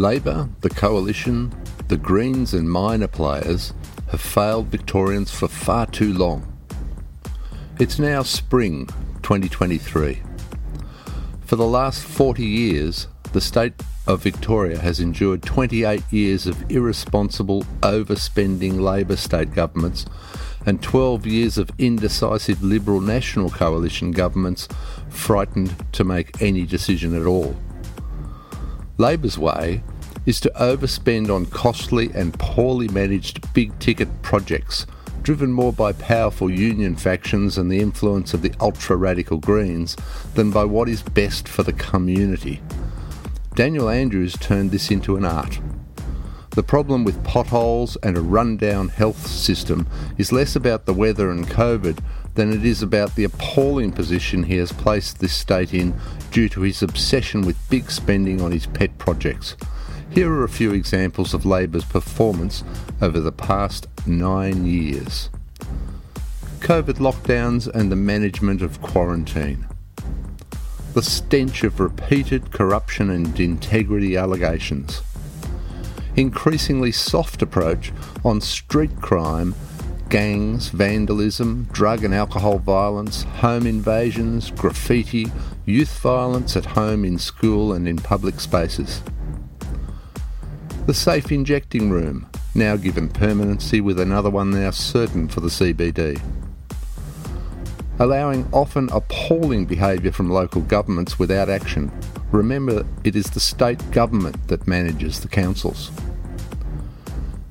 Labor, the Coalition, the Greens, and minor players have failed Victorians for far too long. It's now spring 2023. For the last 40 years, the state of Victoria has endured 28 years of irresponsible overspending Labor state governments and 12 years of indecisive Liberal National Coalition governments frightened to make any decision at all. Labor's way is to overspend on costly and poorly managed big ticket projects, driven more by powerful union factions and the influence of the ultra radical Greens than by what is best for the community. Daniel Andrews turned this into an art. The problem with potholes and a rundown health system is less about the weather and COVID than it is about the appalling position he has placed this state in due to his obsession with big spending on his pet projects. Here are a few examples of Labor's performance over the past nine years. COVID lockdowns and the management of quarantine. The stench of repeated corruption and integrity allegations. Increasingly soft approach on street crime gangs, vandalism, drug and alcohol violence, home invasions, graffiti, youth violence at home, in school, and in public spaces. The safe injecting room, now given permanency with another one now certain for the CBD. Allowing often appalling behaviour from local governments without action. Remember, it is the state government that manages the councils.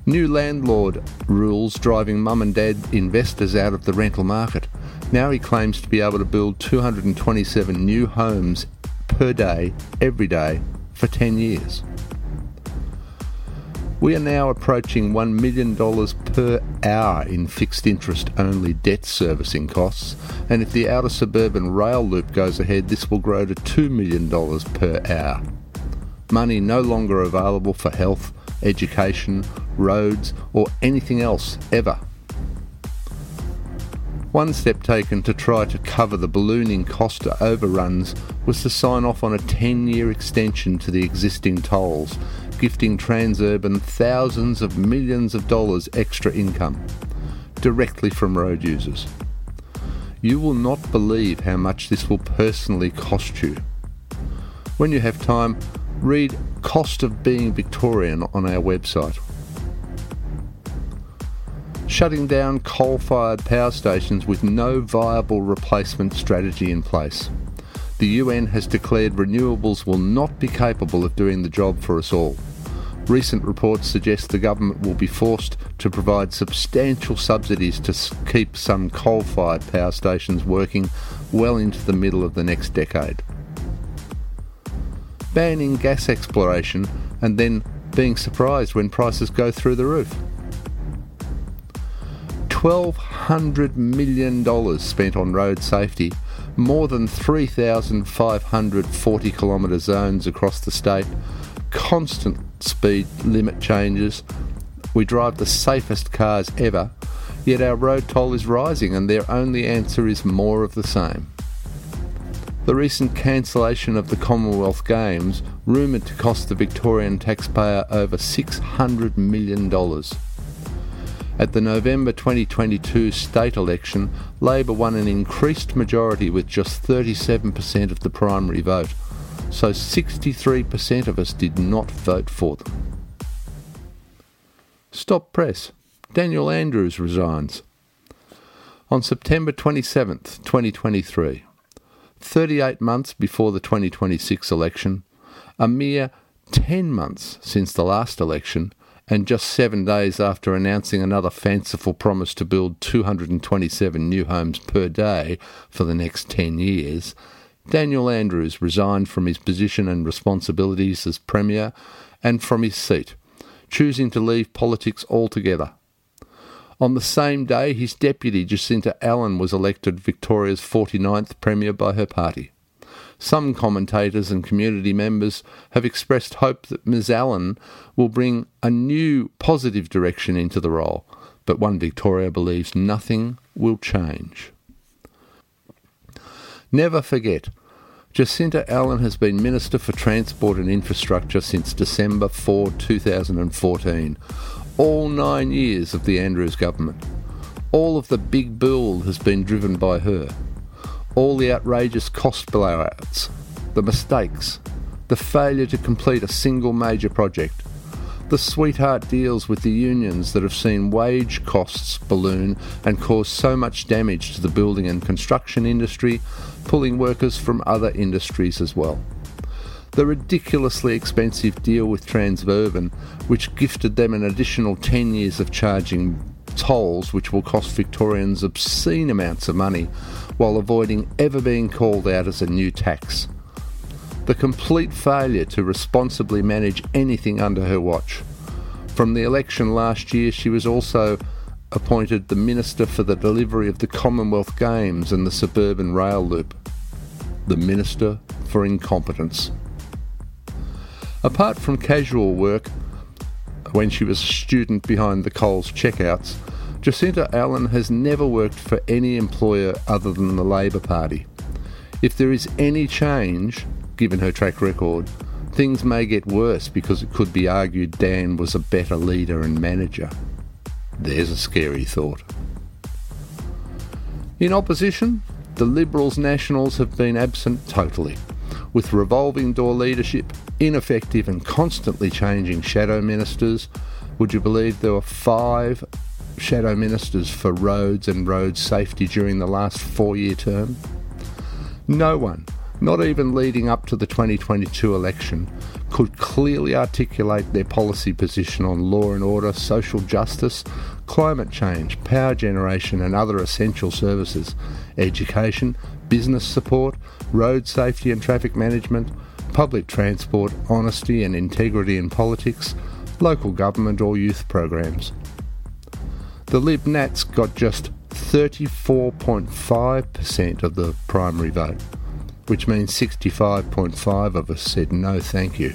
New landlord rules driving mum and dad investors out of the rental market. Now he claims to be able to build 227 new homes per day, every day, for 10 years. We are now approaching $1 million per hour in fixed interest only debt servicing costs, and if the outer suburban rail loop goes ahead, this will grow to $2 million per hour. Money no longer available for health, education, roads, or anything else ever. One step taken to try to cover the ballooning Costa overruns was to sign off on a 10 year extension to the existing tolls, gifting Transurban thousands of millions of dollars extra income, directly from road users. You will not believe how much this will personally cost you. When you have time, read Cost of Being Victorian on our website shutting down coal fired power stations with no viable replacement strategy in place. The UN has declared renewables will not be capable of doing the job for us all. Recent reports suggest the government will be forced to provide substantial subsidies to keep some coal fired power stations working well into the middle of the next decade. Banning gas exploration and then being surprised when prices go through the roof. $1,200 million spent on road safety, more than 3,540 kilometre zones across the state, constant speed limit changes. We drive the safest cars ever, yet our road toll is rising, and their only answer is more of the same. The recent cancellation of the Commonwealth Games, rumoured to cost the Victorian taxpayer over $600 million. At the November 2022 state election, Labor won an increased majority with just 37% of the primary vote, so 63% of us did not vote for them. Stop press. Daniel Andrews resigns. On September 27, 2023, 38 months before the 2026 election, a mere 10 months since the last election, and just seven days after announcing another fanciful promise to build 227 new homes per day for the next 10 years, Daniel Andrews resigned from his position and responsibilities as Premier and from his seat, choosing to leave politics altogether. On the same day, his deputy Jacinta Allan was elected Victoria's 49th Premier by her party. Some commentators and community members have expressed hope that Ms Allan will bring a new positive direction into the role, but One Victoria believes nothing will change. Never forget, Jacinta Allan has been Minister for Transport and Infrastructure since December 4, 2014, all nine years of the Andrews government. All of the Big Build has been driven by her. All the outrageous cost blowouts, the mistakes, the failure to complete a single major project, the sweetheart deals with the unions that have seen wage costs balloon and cause so much damage to the building and construction industry, pulling workers from other industries as well. The ridiculously expensive deal with Transurban, which gifted them an additional 10 years of charging tolls, which will cost Victorians obscene amounts of money, while avoiding ever being called out as a new tax the complete failure to responsibly manage anything under her watch. From the election last year, she was also appointed the Minister for the Delivery of the Commonwealth Games and the Suburban Rail Loop. The Minister for Incompetence. Apart from casual work, when she was a student behind the Coles checkouts, Jacinta Allan has never worked for any employer other than the Labor Party. If there is any change, given her track record, things may get worse because it could be argued Dan was a better leader and manager. There's a scary thought. In opposition, the Liberals Nationals have been absent totally, with revolving door leadership, ineffective and constantly changing shadow ministers. Would you believe there were five shadow ministers for roads and road safety during the last four year term? No one not even leading up to the 2022 election, could clearly articulate their policy position on law and order, social justice, climate change, power generation, and other essential services, education, business support, road safety and traffic management, public transport, honesty and integrity in politics, local government, or youth programs. The Lib Nats got just 34.5% of the primary vote which means 65.5 of us said no thank you.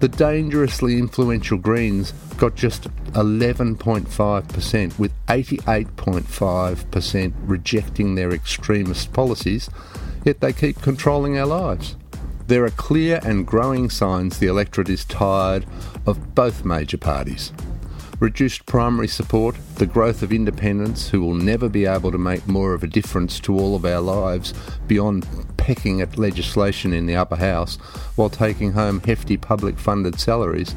The dangerously influential Greens got just 11.5%, with 88.5% rejecting their extremist policies, yet they keep controlling our lives. There are clear and growing signs the electorate is tired of both major parties reduced primary support, the growth of independents who will never be able to make more of a difference to all of our lives beyond pecking at legislation in the upper house while taking home hefty public funded salaries,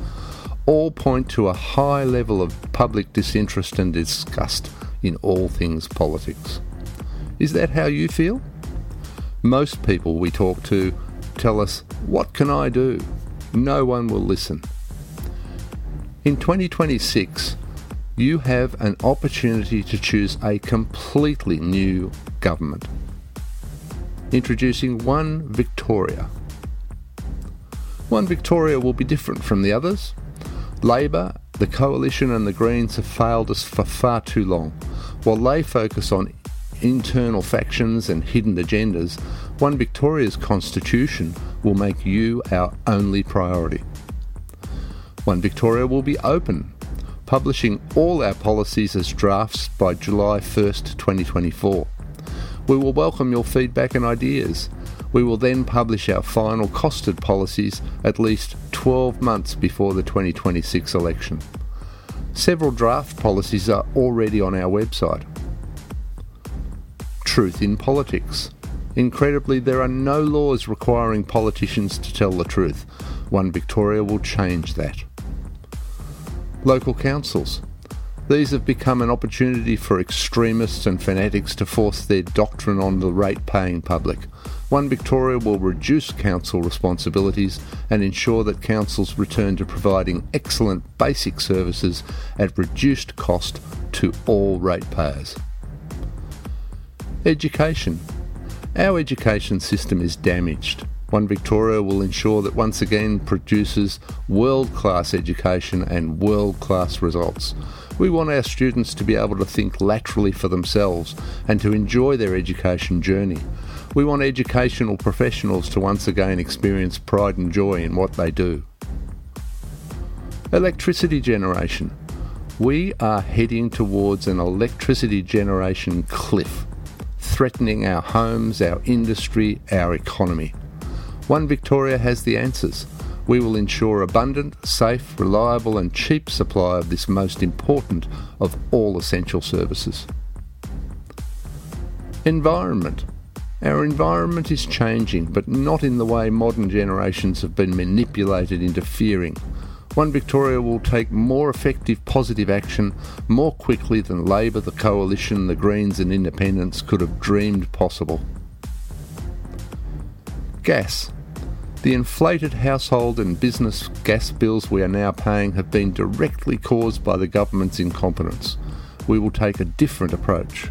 all point to a high level of public disinterest and disgust in all things politics. Is that how you feel? Most people we talk to tell us, What can I do? No one will listen. In 2026, you have an opportunity to choose a completely new government. Introducing One Victoria. One Victoria will be different from the others. Labor, the Coalition, and the Greens have failed us for far too long. While they focus on internal factions and hidden agendas, One Victoria's constitution will make you our only priority. One Victoria will be open, publishing all our policies as drafts by July 1st, 2024. We will welcome your feedback and ideas. We will then publish our final costed policies at least 12 months before the 2026 election. Several draft policies are already on our website. Truth in politics. Incredibly, there are no laws requiring politicians to tell the truth. One Victoria will change that local councils. These have become an opportunity for extremists and fanatics to force their doctrine on the rate paying public. One Victoria will reduce council responsibilities and ensure that councils return to providing excellent basic services at reduced cost to all ratepayers. Education. Our education system is damaged. One Victoria will ensure that once again produces world class education and world class results. We want our students to be able to think laterally for themselves and to enjoy their education journey. We want educational professionals to once again experience pride and joy in what they do. Electricity generation. We are heading towards an electricity generation cliff threatening our homes, our industry, our economy. One Victoria has the answers. We will ensure abundant, safe, reliable, and cheap supply of this most important of all essential services. Environment. Our environment is changing, but not in the way modern generations have been manipulated into fearing. One Victoria will take more effective positive action more quickly than Labor, the Coalition, the Greens, and Independents could have dreamed possible. Gas. The inflated household and business gas bills we are now paying have been directly caused by the government's incompetence. We will take a different approach.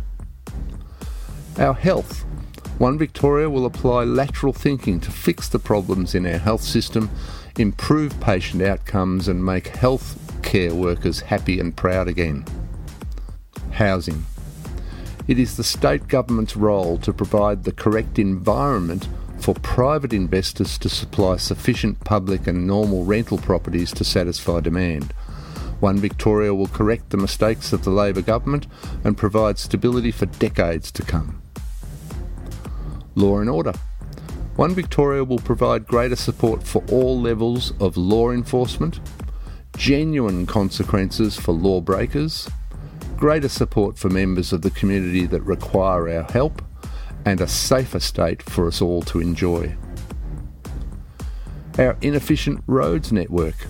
Our health. One Victoria will apply lateral thinking to fix the problems in our health system, improve patient outcomes, and make health care workers happy and proud again. Housing. It is the state government's role to provide the correct environment for private investors to supply sufficient public and normal rental properties to satisfy demand. One Victoria will correct the mistakes of the Labor government and provide stability for decades to come. Law and Order. One Victoria will provide greater support for all levels of law enforcement, genuine consequences for lawbreakers, greater support for members of the community that require our help, and a safer state for us all to enjoy. Our inefficient roads network.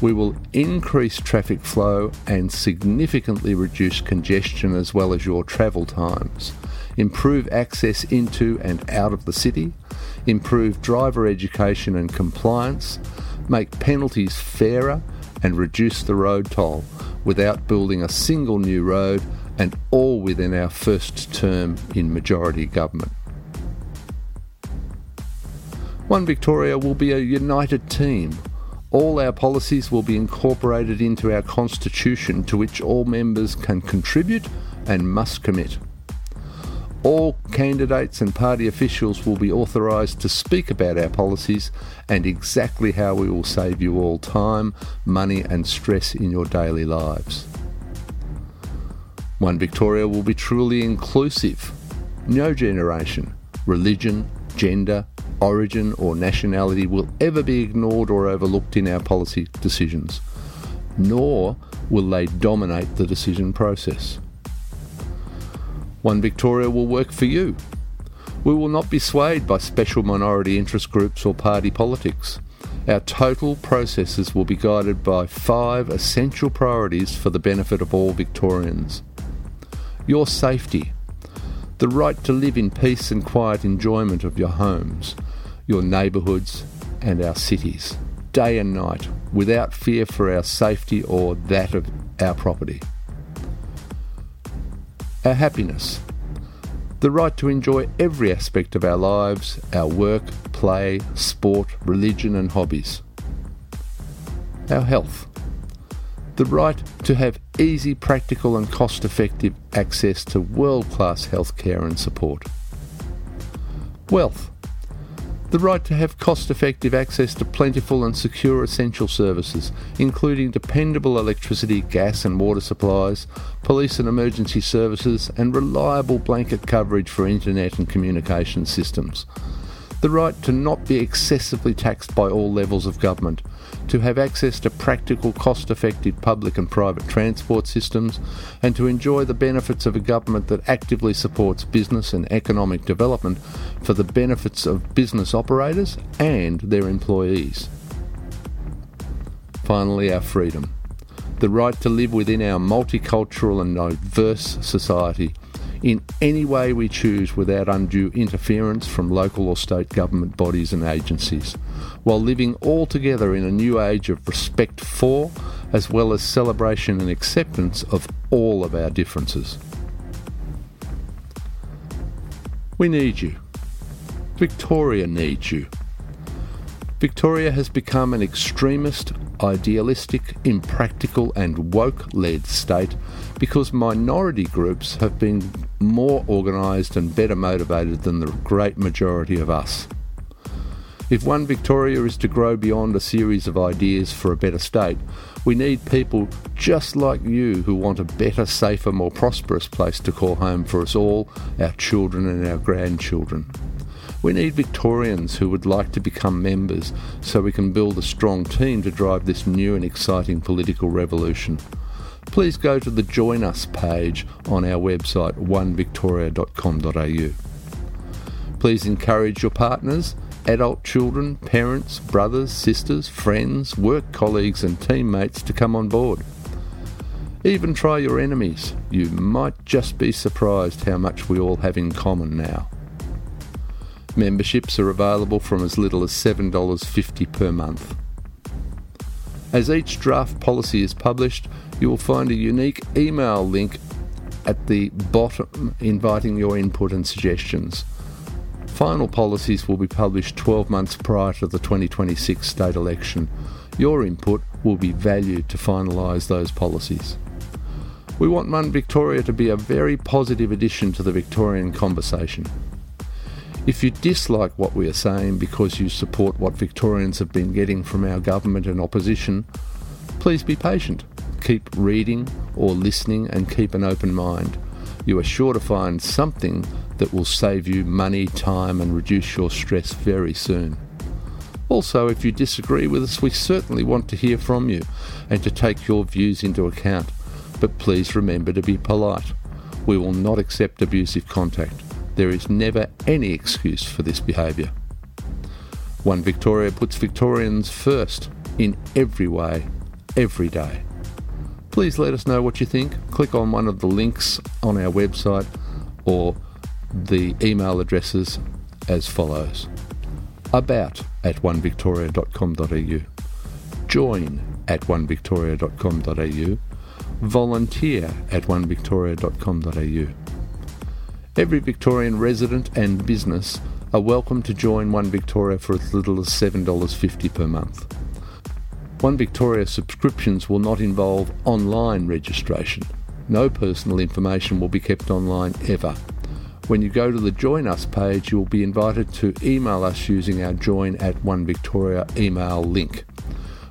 We will increase traffic flow and significantly reduce congestion as well as your travel times improve access into and out of the city, improve driver education and compliance, make penalties fairer, and reduce the road toll without building a single new road and all within our first term in majority government. One Victoria will be a united team. All our policies will be incorporated into our constitution to which all members can contribute and must commit. All candidates and party officials will be authorised to speak about our policies and exactly how we will save you all time, money, and stress in your daily lives. One Victoria will be truly inclusive. No generation, religion, gender, origin, or nationality will ever be ignored or overlooked in our policy decisions, nor will they dominate the decision process. One Victoria will work for you. We will not be swayed by special minority interest groups or party politics. Our total processes will be guided by five essential priorities for the benefit of all Victorians. Your safety, the right to live in peace and quiet enjoyment of your homes, your neighbourhoods, and our cities, day and night, without fear for our safety or that of our property our happiness, the right to enjoy every aspect of our lives, our work, play, sport, religion, and hobbies, our health, the right to have easy, practical, and cost effective access to world class healthcare and support, wealth the right to have cost effective access to plentiful and secure essential services, including dependable electricity, gas, and water supplies, police and emergency services, and reliable blanket coverage for internet and communication systems the right to not be excessively taxed by all levels of government, to have access to practical, cost effective public and private transport systems, and to enjoy the benefits of a government that actively supports business and economic development for the benefits of business operators and their employees. Finally, our freedom. The right to live within our multicultural and diverse society in any way we choose without undue interference from local or state government bodies and agencies, while living all together in a new age of respect for, as well as celebration and acceptance of all of our differences. We need you. Victoria needs you. Victoria has become an extremist, idealistic, impractical, and woke led state because minority groups have been more organised and better motivated than the great majority of us. If One Victoria is to grow beyond a series of ideas for a better state, we need people just like you who want a better, safer, more prosperous place to call home for us all, our children and our grandchildren. We need Victorians who would like to become members so we can build a strong team to drive this new and exciting political revolution. Please go to the Join Us page on our website onevictoria.com.au. Please encourage your partners, adult children, parents, brothers, sisters, friends, work colleagues, and teammates to come on board. Even try your enemies. You might just be surprised how much we all have in common now. Memberships are available from as little as $7.50 per month. As each draft policy is published, you will find a unique email link at the bottom inviting your input and suggestions. Final policies will be published 12 months prior to the 2026 state election. Your input will be valued to finalise those policies. We want One Victoria to be a very positive addition to the Victorian conversation. If you dislike what we are saying because you support what Victorians have been getting from our government and opposition, please be patient. Keep reading or listening and keep an open mind. You are sure to find something that will save you money, time, and reduce your stress very soon. Also, if you disagree with us, we certainly want to hear from you and to take your views into account. But please remember to be polite. We will not accept abusive contact. There is never any excuse for this behaviour. One Victoria puts Victorians first in every way, every day. Please let us know what you think. Click on one of the links on our website or the email addresses as follows about at onevictoria.com.au, join at onevictoria.com.au, volunteer at onevictoria.com.au. Every Victorian resident and business are welcome to join One Victoria for as little as $7.50 per month. One Victoria subscriptions will not involve online registration. No personal information will be kept online ever. When you go to the Join Us page, you will be invited to email us using our Join at One Victoria email link.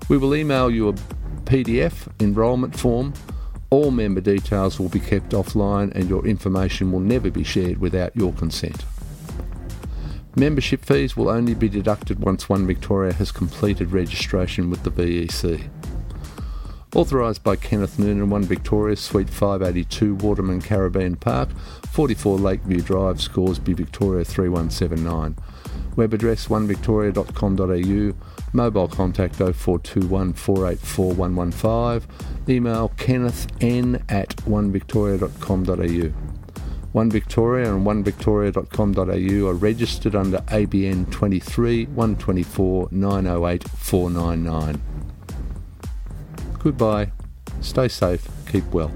We will email you a PDF enrolment form all member details will be kept offline and your information will never be shared without your consent. Membership fees will only be deducted once One Victoria has completed registration with the VEC. Authorised by Kenneth Noonan, 1 Victoria, Suite 582, Waterman Caribbean Park, 44 Lakeview Drive, Scoresby, Victoria 3179. Web address onevictoria.com.au, mobile contact 0421 484 115, email kennethtn at onevictoria.com.au. One Victoria and onevictoria.com.au are registered under ABN 23 124 908 499. Goodbye. Stay safe. Keep well.